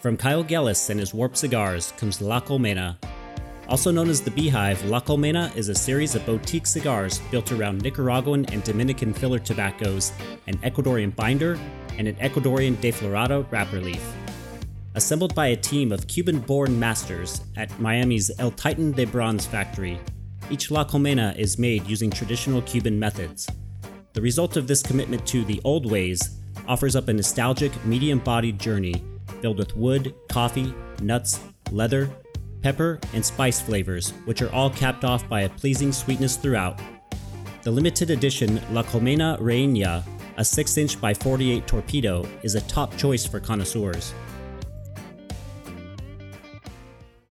From Kyle Gellis and his Warped Cigars comes La Colmena. Also known as the Beehive, La Colmena is a series of boutique cigars built around Nicaraguan and Dominican filler tobaccos, an Ecuadorian binder, and an Ecuadorian desflorado wrapper leaf. Assembled by a team of Cuban born masters at Miami's El Titan de Bronze factory, each La Colmena is made using traditional Cuban methods. The result of this commitment to the old ways offers up a nostalgic, medium bodied journey filled with wood, coffee, nuts, leather, pepper, and spice flavors, which are all capped off by a pleasing sweetness throughout. The limited edition La Colmena Reina, a 6 inch by 48 torpedo, is a top choice for connoisseurs.